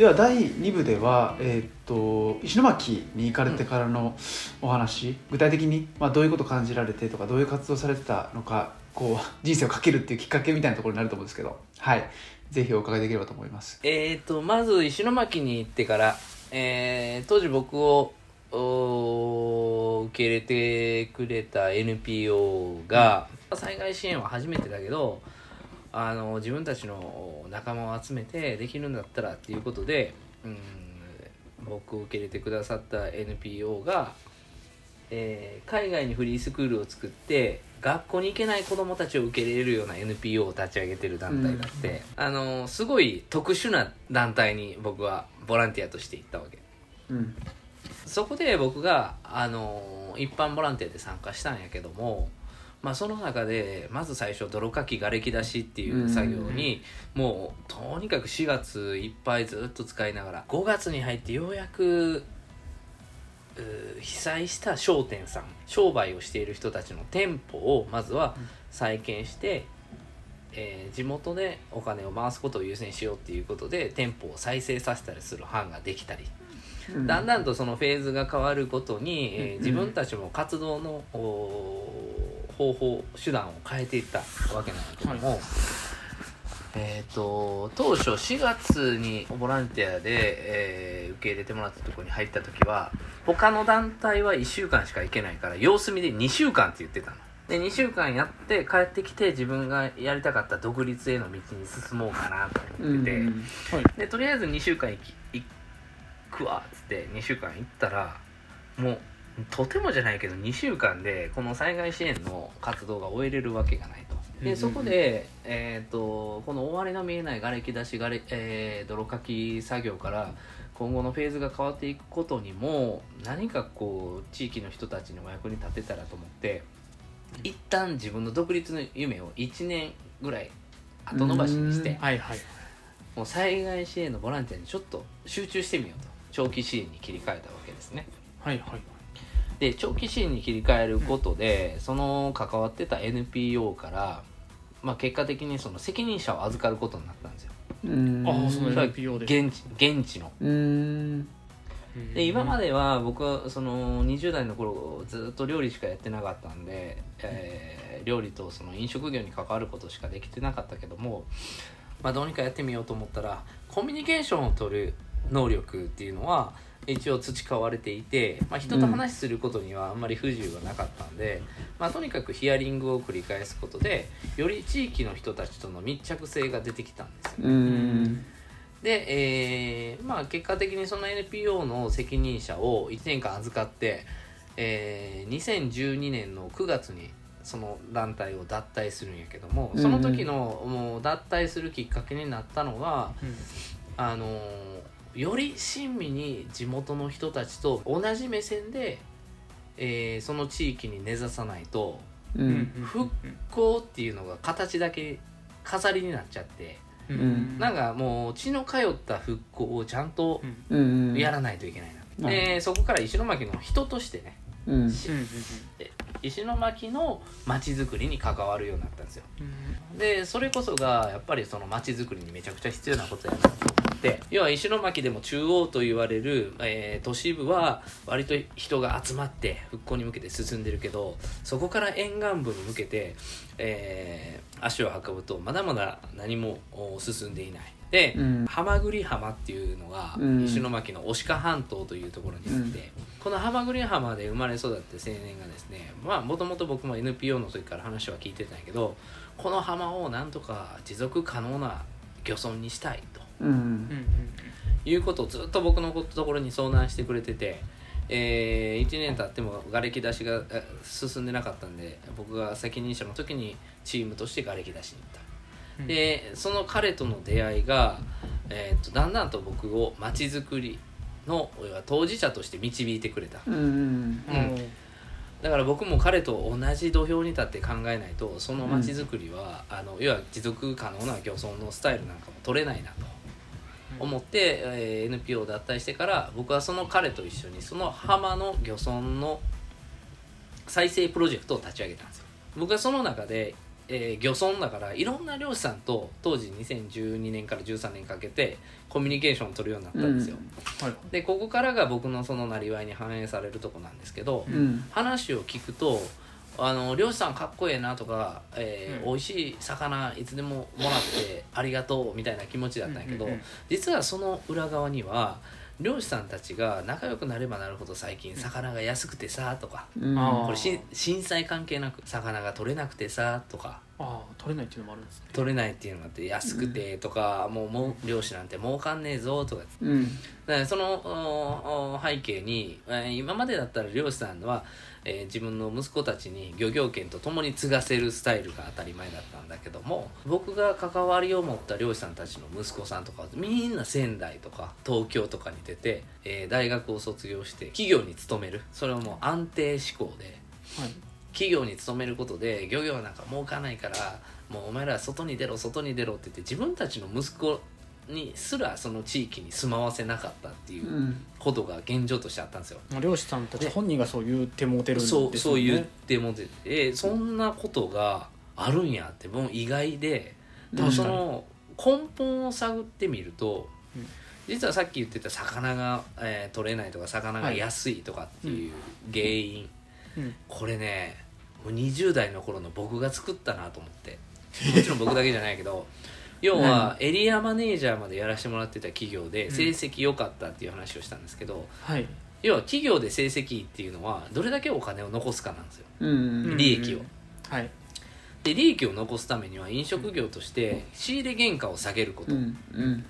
では第2部では、えー、っと石巻に行かれてからのお話、具体的に、まあ、どういうことを感じられてとかどういう活動されてたのかこう人生をかけるっていうきっかけみたいなところになると思うんですけど。はい。ぜひお伺いできればと思います。えっ、とまず石巻に行ってから、えー当時僕をお受け入れてくれた NPO が、災害支援は初めてだけどあの自分たちの仲間を集めてできるんだったらっていうことで、うん、僕を受け入れてくださった NPO が、えー海外にフリースクールを作って学校に行けない子どもたちを受け入れるような NPO を立ち上げてる団体があって、あのすごい特殊な団体に僕はボランティアとして行ったわけ。うん。そこで僕があの一般ボランティアで参加したんやけども、まあ、その中でまず最初泥かきがれき出しっていう作業にもうとにかく4月いっぱいずっと使いながら5月に入ってようやく被災した商店さん商売をしている人たちの店舗をまずは再建して、えー地元でお金を回すことを優先しようっていうことで店舗を再生させたりする班ができたり。うん。だんだんとそのフェーズが変わるごとに、えーうん。自分たちも活動の方法手段を変えていったわけなんだけども、えー、と当初4月にボランティアで、えー受け入れてもらったところに入った時は他の団体は1週間しか行けないから様子見で2週間って言ってたの。で2週間やって帰ってきて自分がやりたかった独立への道に進もうかなと思ってて。うんでとりあえず2週間行き行くわっつって2週間行ったらもうとてもじゃないけど2週間でこの災害支援の活動が終えれるわけがないと。でそこで、えー、とこの終わりの見えない瓦礫出しがれ、えー泥かき作業から今後のフェーズが変わっていくことにも何かこう地域の人たちのお役に立てたらと思って一旦自分の独立の夢を1年ぐらい後延ばしにしてうん。はいはい。もう災害支援のボランティアにちょっと集中してみようと。長期支援に切り替えたわけですね。はいはいで長期支援に切り替えることで、その関わってた NPO から、まあ、結果的にその責任者を預かることになったんですよ。うん。ああその現地現地の。うん。で今まででは僕はその20代の頃ずっと料理しかやってなかったんで、えー料理とその飲食業に関わることしかできてなかったけども、まあ、どうにかやってみようと思ったらコミュニケーションを取る能力っていうのは一応培われていて、まあ、人と話することにはあんまり不自由がなかったんで、まあ、とにかくヒアリングを繰り返すことでより地域の人たちとの密着性が出てきたんですよね。うん。で、えーまあ、結果的にその NPO の責任者を1年間預かって、えー2012年の9月にその団体を脱退するんやけどもその時のもう脱退するきっかけになったのが、あのーより親身に地元の人たちと同じ目線で、えーその地域に根ざさないとうん。復興っていうのが形だけ飾りになっちゃって。ん。なんかもう血の通った復興をちゃんとうん。やらないといけないな、うん。でそこから石巻の人としてねうん。石巻の町づくりに関わるようになったんですよ。でそれこそがやっぱりその町づくりにめちゃくちゃ必要なことやなと。思って要は石巻でも中央と言われる、えー都市部は割と人が集まって復興に向けて進んでるけどそこから沿岸部に向けて、えー足を運ぶとまだまだ何もお進んでいない。で、うん。浜栗浜っていうのがうん。石巻の牡鹿半島というところにあって、この浜栗浜で生まれ育った青年がですねまあもともと僕も NPO の時から話は聞いてたんやけどこの浜をなんとか持続可能な漁村にしたいとうんいうことをずっと僕のところに相談してくれてて、え1年経っても瓦礫出しがえ進んでなかったんで僕が責任者の時にチームとして瓦礫出しに行った。でその彼との出会いが、えー、とだんだんと僕を街づくりの要は当事者として導いてくれた。うん。うん。だから僕も彼と同じ土俵に立って考えないとその街づくりは、あの要は持続可能な漁村のスタイルなんかも取れないなと思って、えー NPO を脱退してから僕はその彼と一緒にその浜の漁村の再生プロジェクトを立ち上げたんですよ。僕はその中で、えー漁村だからいろんな漁師さんと当時2012年から13年かけてコミュニケーションを取るようになったんですよ、はい。でここからが僕のそのなりわいに反映されるとこなんですけど、うん。話を聞くとあの漁師さんかっこええなとか、えーうん。美味しい魚いつでももらって ありがとうみたいな気持ちだったんやけど、うんうんうん。実はその裏側には漁師さんたちが仲良くなればなるほど最近魚が安くてさとか、うん。これし震災関係なく魚が取れなくてさとか。ああ取れないっていうのもあるんですね。取れないっていうのがあって安くてとか、もうもう漁師なんて儲かんねえぞとか。うん。だからそのおお背景にえー今までだったら漁師さんは、えー自分の息子たちに漁業権とともに継がせるスタイルが当たり前だったんだけども僕が関わりを持った漁師さんたちの息子さんとかみんな仙台とか東京とかに出て、えー大学を卒業して企業に勤める。それはもう安定志向ではい。企業に勤めることで漁業なんか儲かないからもうお前ら外に出ろ外に出ろって言って自分たちの息子にすらその地域に住まわせなかったっていううん。ことが現状としてあったんですよ。まあ漁師さんたち本人がそう言ってもうてるんですそうよね。そう言ってもてえそんなことがあるんやってもう意外ででもその根本を探ってみると、うん。実はさっき言ってた魚が、えー取れないとか魚が安いとかっていう原因、うん。これねもう20代の頃の僕が作ったなと思って。もちろん僕だけじゃないけど要はエリアマネージャーまでやらせてもらってた企業でうん。成績良かったっていう話をしたんですけど、はい。要は企業で成績っていうのはどれだけお金を残すかなんですよ。うん利益をうん。はい。で利益を残すためには飲食業として仕入れ原価を下げることうんうん。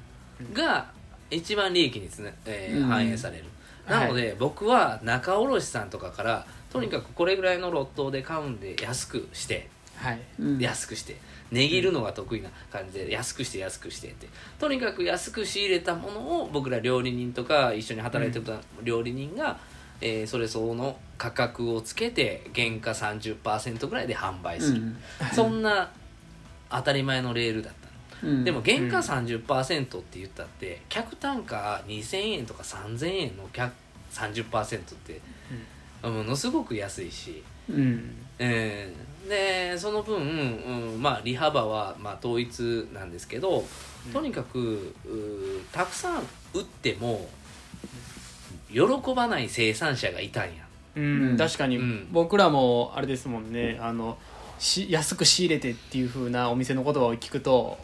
が一番利益につ、ねえーうん。反映される、はい。なので僕は仲卸さんとかからとにかくこれぐらいのロットで買うんで安くしてはい。うん。安くして値切るのが得意な感じで安くして安くしてって。とにかく安く仕入れたものを僕ら料理人とか一緒に働いてた料理人が、えーそれ相応の価格をつけて原価30%ぐらいで販売する、そんな当たり前のレールだったの。うん。でも原価30%って言ったって客単価2000円とか3000円の客30%ってものすごく安いし、うん。えーでその分、うんまあ利幅はまあ統一なんですけどとにかくうーたくさん売っても喜ばない生産者がいたんや。うん。うん。確かに。うん。僕らもあれですもんね。あのし安く仕入れてっていう風なお店の言葉を聞くと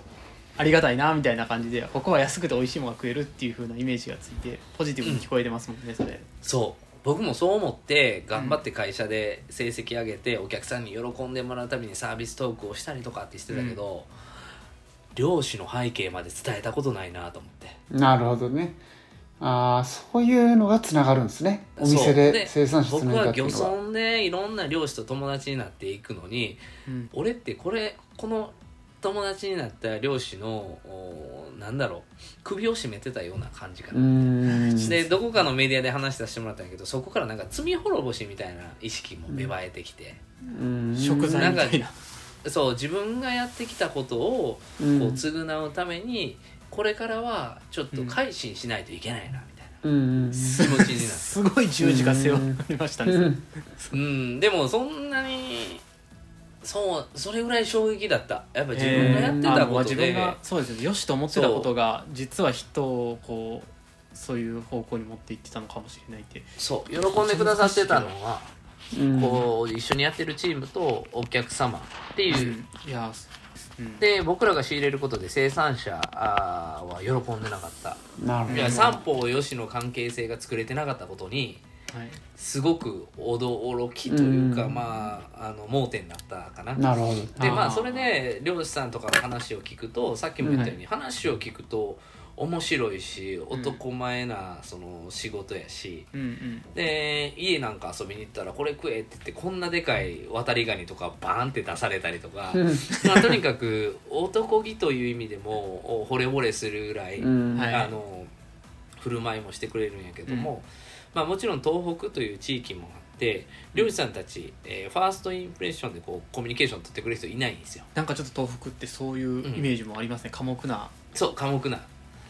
ありがたいなみたいな感じでここは安くて美味しいものが食えるっていう風なイメージがついてポジティブに聞こえてますもんねそれ。そう僕もそう思って頑張って会社で成績上げてお客さんに喜んでもらうためにサービストークをしたりとかってしてたけど、漁師の背景まで伝えたことないなと思って。なるほどね。ああそういうのがつながるんですね。お店で生産者僕は漁村でいろんな漁師と友達になっていくのにうん。俺ってこれこの友達になった漁師のおなんだろう首を絞めてたような感じかうな、ん。でどこかのメディアで話させてもらったんやけどそこからなんか罪滅ぼしみたいな意識も芽生えてきて、うん。食材みたいな。そう自分がやってきたことをうん。こう償うためにこれからはちょっと改心しないといけないなみたいな。うん。気持ちになってすごい十字が背負われましたね。うん。うん。でもそんなにそうそれぐらい衝撃だった。やっぱ自分がやってたことで、自分がそうですね。よしと思ってたことが実は人をこうそういう方向に持っていってたのかもしれないって。そう。喜んでくださってたのは、うん。こう一緒にやってるチームとお客様っていう、いやうん。で僕らが仕入れることで生産者は喜んでなかった、なるほど。いや三方よしの関係性が作れてなかったことにはい。すごく驚きというか、うん。まああの盲点だったかな。なるほど。でまあそれで漁師さんとかの話を聞くとさっきも言ったように、話を聞くと面白いし男前なその仕事やし、うんうん。で家なんか遊びに行ったらこれ食えって言ってこんなでかい渡りガニとかバーンって出されたりとか、うん。まあ、とにかく 男気という意味でもお惚れ惚れするぐらい、うん。はい。あの振る舞いもしてくれるんやけども、まあ、もちろん東北という地域もあって漁師さんたち、えーファーストインプレッションでこうコミュニケーション取ってくれる人いないんですよ。なんかちょっと東北ってそういうイメージもありますね、寡黙な、そう寡黙な。う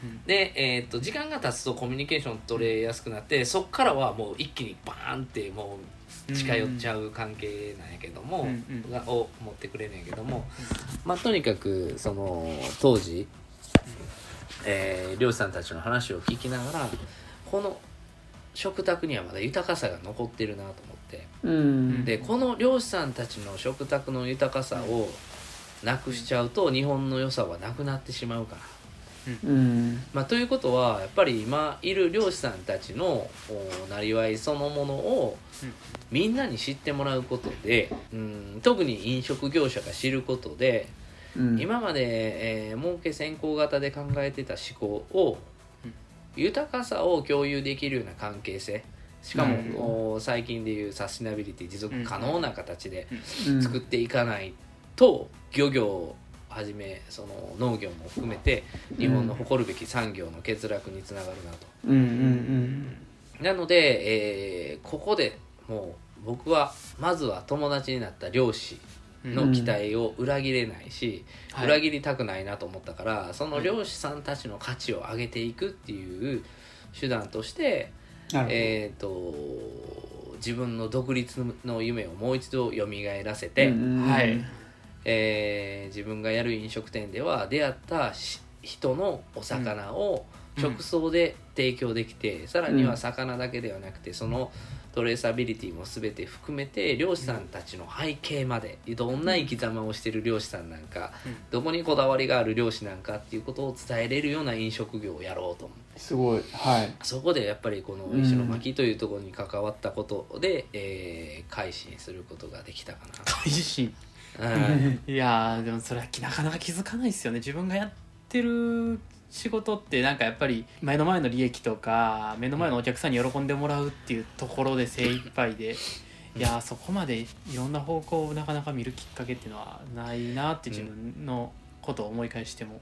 うん。で、えー、と時間が経つとコミュニケーション取れやすくなってそっからはもう一気にバーンってもう近寄っちゃう関係なんやけども、うんうん。がを持ってくれるんやけども、まあとにかくその当時、えー漁師さんたちの話を聞きながらこの食卓にはまだ豊かさが残ってるなと思って。うん。でこの漁師さんたちの食卓の豊かさをなくしちゃうと日本の良さはなくなってしまうから。うん。まあ、ということはやっぱり今いる漁師さんたちのおなりわいそのものをうん。みんなに知ってもらうことで、うん、特に飲食業者が知ることでうん。今まで、えー儲け先行型で考えてた思考をうん豊かさを共有できるような関係性。しかもお最近でいうサステナビリティ持続可能な形でうん。作っていかないと漁業をはじめその農業も含めて日本の誇るべき産業の欠落につながるなと。うん。うん。なので、えーここでもう僕はまずは友達になった漁師の期待を裏切れないし、はい。裏切りたくないなと思ったからその漁師さんたちの価値を上げていくっていう手段として、えー、と自分の独立の夢をもう一度蘇らせて、うんうんはい。えー自分がやる飲食店では出会ったし人のお魚を直送で提供できて、さらには魚だけではなくてそのトレーサビリティも全て含めて漁師さんたちの背景までどんな生き様をしてる漁師さんなんか、うん。どこにこだわりがある漁師なんかっていうことを伝えれるような飲食業をやろうと思ってすごい。はい。そこでやっぱりこの石巻というところに関わったことで、えー改心することができたか改心。な。うん。いやーでもそれはなかなか気づかないですよね。自分がやってる仕事ってなんかやっぱり目の前の利益とか目の前のお客さんに喜んでもらうっていうところで精一杯でいやーそこまでいろんな方向をなかなか見るきっかけっていうのはないなって自分のことを思い返しても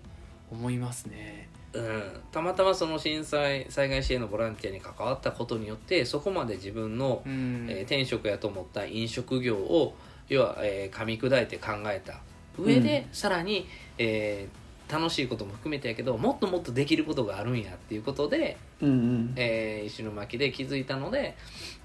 思いますね。うん、たまたまその震災災害支援のボランティアに関わったことによってそこまで自分の、うん。えー転職やと思った飲食業を要は、えー噛み砕いて考えた上で、うん。さらに、えー楽しいことも含めてやけどもっともっとできることがあるんやっていうことで、うんうん。えー石巻で気づいたので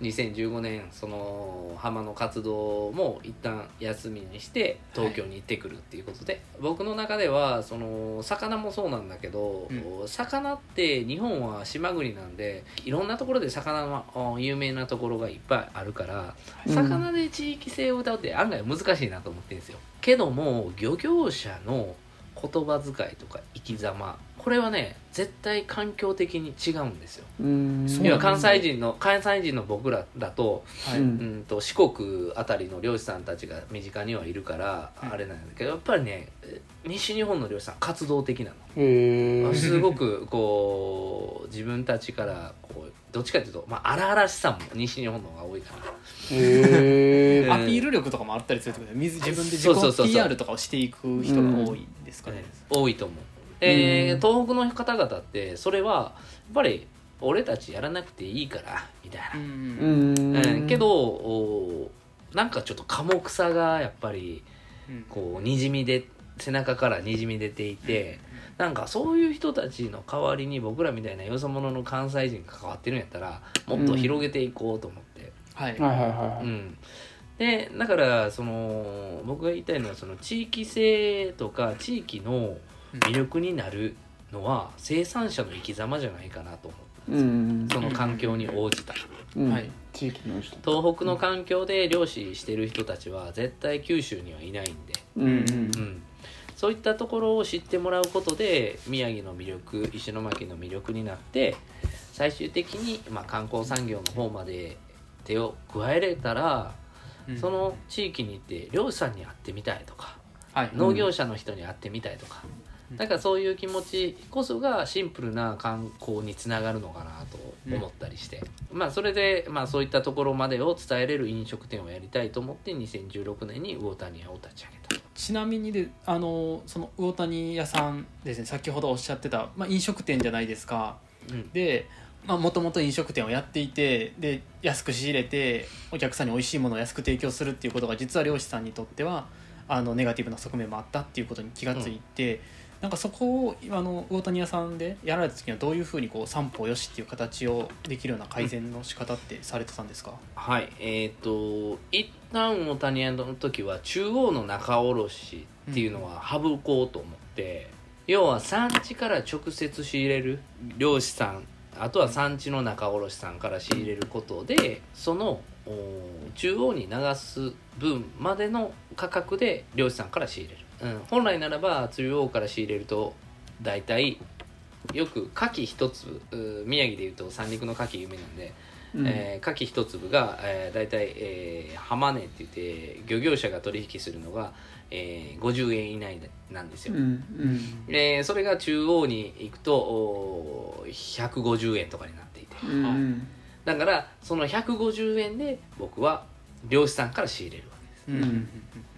2015年その浜の活動も一旦休みにして東京に行ってくるっていうことで、僕の中ではその魚もそうなんだけど、う魚って日本は島国なんでいろんなところで魚のあ有名なところがいっぱいあるからうん。魚で地域性を歌うって案外難しいなと思ってるんですよ。けども漁業者の言葉遣いとか生き様。これはね絶対環境的に違うんですよ。要は関西人の関西人の僕らだと,、はい、うんうん、と四国あたりの漁師さんたちが身近にはいるからうんあれなんだけどやっぱりね西日本の漁師さん活動的なの。すごくこう自分たちからこうどっちかというと、まあ、荒々しさも西日本の方が多いかなへ アピール力とかもあったりするってことで自自分で自そうそうそうそう。己 PR とかをしていく人が多い。んですかね。多いと思う、えーうん。東北の方々ってそれはやっぱり俺たちやらなくていいからみたいな。う、うんん。うん。けどおなんかちょっと寡黙さがやっぱりうん。こうにじみで背中からにじみ出ていて、なんかそういう人たちの代わりに僕らみたいなよそ者の関西人が関わってるんやったらもっと広げていこうと思って、はいはいはいはい。うんでだからその僕が言いたいのはその地域性とか地域の魅力になるのは生産者の生き様じゃないかなと思ううん。その環境に応じた。うん。はい。地域の人。東北の環境で漁師してる人たちは絶対九州にはいないんで、うん。うん。うん、そういったところを知ってもらうことで宮城の魅力石巻の魅力になって最終的に、まあ、観光産業の方まで手を加えれたら、うん。その地域に行って漁師さんに会ってみたいとかはい。農業者の人に会ってみたいとか、うん。なんかそういう気持ちこそがシンプルな観光につながるのかなと思ったりして、まあそれで、まあ、そういったところまでを伝えれる飲食店をやりたいと思って2016年に魚谷屋を立ち上げた。ちなみにであのその魚谷屋さんですね。先ほどおっしゃってた、まあ、飲食店じゃないですか。うん。でもともと飲食店をやっていてで安く仕入れてお客さんに美味しいものを安く提供するっていうことが実は漁師さんにとってはあのネガティブな側面もあったっていうことに気がついて、なんかそこをあの魚谷屋さんでやられた時にはどういうふうにこう三歩よしっていう形をできるような改善の仕方ってされてたんですか、はい。えっ、と一旦魚谷屋の時は中央の仲卸っていうのは省こうと思って、要は産地から直接仕入れる漁師さんあとは産地の仲卸さんから仕入れることでそのお中央に流す分までの価格で漁師さんから仕入れる、うん、本来ならば中央から仕入れると大体よく牡蠣一粒う宮城でいうと三陸の牡蠣有名なんで、うん。えー牡蠣一粒が、えー、大体、えー、浜値って言って漁業者が取引するのが、えー、50円以内なんですよ、うんうん。でそれが中央に行くとおー150円とかになっていて。うんうん。だからその150円で僕は漁師さんから仕入れるわけです。うんうん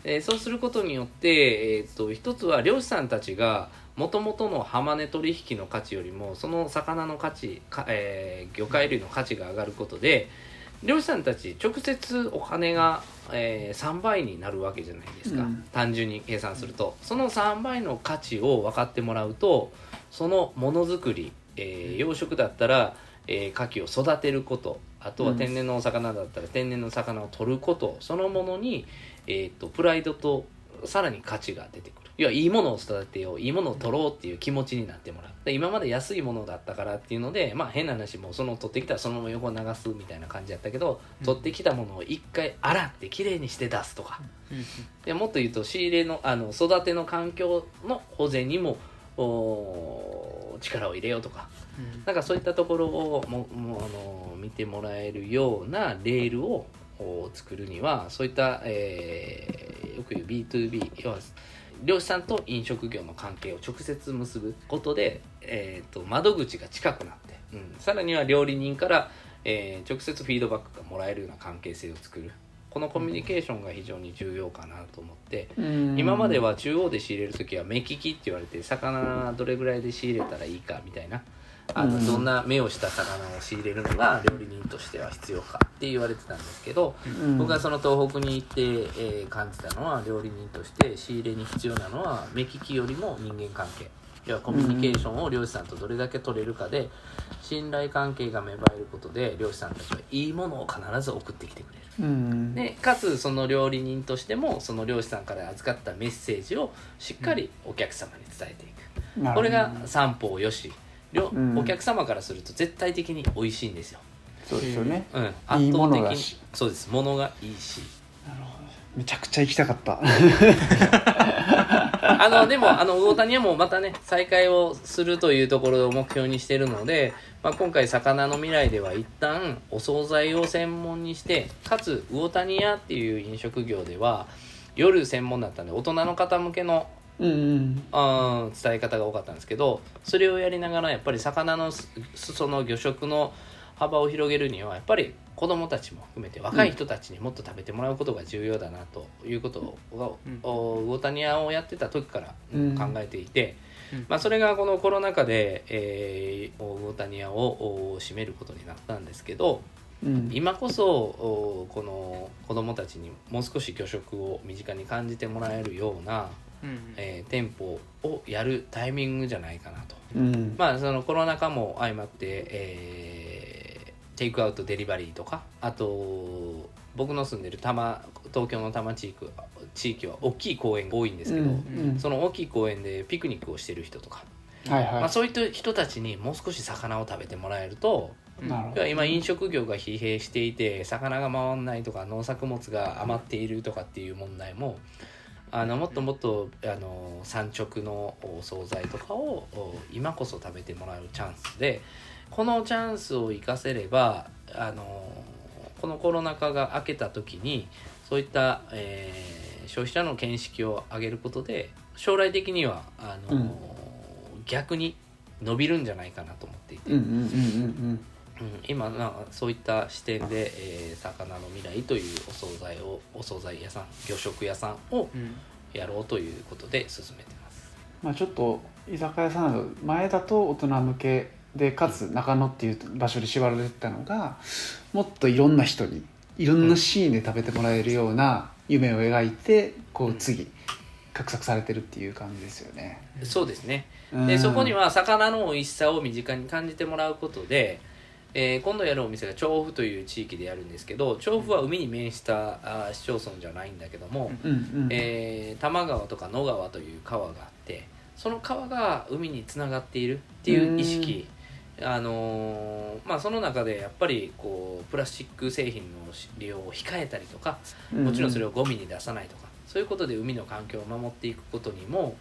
えーそうすることによって、えー、と一つは漁師さんたちがもともとの浜値取引の価値よりもその魚の価値か、えー魚介類の価値が上がることで漁師さんたち直接お金が、えー3倍になるわけじゃないですか、うん。単純に計算すると。その3倍の価値を分かってもらうとそのものづくり、えー養殖だったら、えー牡蠣を育てること。あとは天然のお魚だったら天然の魚を取ること。そのものに、えー、とプライドとさらに価値が出てくる要はいいものを育てよういいものを取ろうっていう気持ちになってもらうで今まで安いものだったからっていうのでまあ変な話もうその取ってきたらそのまま横に流すみたいな感じだったけど、うん。取ってきたものを一回洗ってきれいにして出すとか。でもっと言うと仕入れのあの育ての環境の保全にもお力を入れようとか。なんかそういったところをももうあの見てもらえるようなレールをお作るにはそういった、えーよく言う B2B 要は漁師さんと飲食業の関係を直接結ぶことで、えー、と窓口が近くなって、うん、さらには料理人から、えー直接フィードバックがもらえるような関係性を作る。このコミュニケーションが非常に重要かなと思って、うん。今までは中央で仕入れる時は目利きって言われて魚どれぐらいで仕入れたらいいかみたいなあの、うん。どんな目をした魚を仕入れるのが料理人としては必要かって言われてたんですけど、うん。僕がその東北に行って、えー感じたのは料理人として仕入れに必要なのは目利きよりも人間関係。要はコミュニケーションを漁師さんとどれだけ取れるかで信頼関係が芽生えることで漁師さんたちはいいものを必ず送ってきてくれる。うん。でかつその料理人としてもその漁師さんから預かったメッセージをしっかりお客様に伝えていく、これが三方よし。両うん。お客様からすると絶対的に美味しいんですよ、そうですよね。うん、いいもの圧倒的にだしそうです。ものがいいし。なるほどめちゃくちゃ行きたかった。あのでもあの魚谷はもうまたね再開をするというところを目標にしてるので、まあ、今回魚の未来では一旦お惣菜を専門にしてかつ魚谷屋っていう飲食業では夜専門だったんで大人の方向けのうんうん。あー伝え方が多かったんですけどそれをやりながらやっぱり魚のすその魚食の幅を広げるにはやっぱり子供たちも含めて若い人たちにもっと食べてもらうことが重要だなということをうん。お魚谷屋をやってた時からうん考えていて、うん。まあ、それがこのコロナ禍で、えー、魚谷屋をお閉めることになったんですけどうん。今こそおこの子供たちにもう少し魚食を身近に感じてもらえるようなうんえー店舗をやるタイミングじゃないかなと。うん。まあそのコロナ禍も相まって、えーテイクアウトデリバリーとかあと僕の住んでる多摩東京の多摩地域地域は大きい公園が多いんですけど、うん。その大きい公園でピクニックをしてる人とか、はいはい。まあ、そういった人たちにもう少し魚を食べてもらえると今飲食業が疲弊していて魚が回んないとか農作物が余っているとかっていう問題もあのもっともっとあの産直のお惣菜とかをお今こそ食べてもらうチャンスでこのチャンスを生かせればあのこのコロナ禍が明けた時にそういった、えー消費者の見識を上げることで将来的にはあの、うん。逆に伸びるんじゃないかなと思っていて。うんうんうんうんうん、今なんかそういった視点で、えー魚の未来というお惣菜をお惣菜屋さん魚食屋さんをうん。やろうということで進めてます。まあちょっと居酒屋さんなど前だと大人向けでかつ中野っていう場所で縛られてたのがもっといろんな人にいろんなシーンで食べてもらえるような夢を描いてこう次画策されてるっていう感じですよね。そうですね。うん。でそこには魚の美味しさを身近に感じてもらうことで、えー今度やるお店が調布という地域でやるんですけど調布は海に面したあー市町村じゃないんだけども、うんうんえー多摩川とか野川という川があってその川が海につながっているっていう意識あのーまあその中でやっぱりこうプラスチック製品の利用を控えたりとかもちろんそれをゴミに出さないとかそういうことで海の環境を守っていくことにも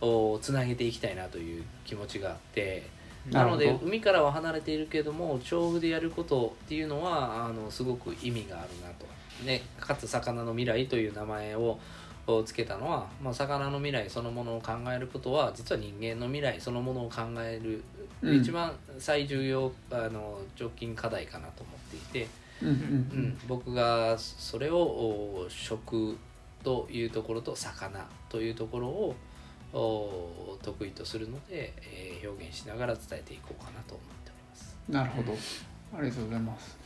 おつなげていきたいなという気持ちがあってなので海からは離れているけれども調布でやることっていうのはあのすごく意味があるなと。ね、かつ魚の未来という名前ををつけたのは、まあ、魚の未来そのものを考えることは実は人間の未来そのものを考える、うん。一番最重要あの直近課題かなと思っていて、うんうん。うん、僕がそれをお食というところと魚というところをお得意とするので、えー表現しながら伝えていこうかなと思っております。なるほどありがとうございます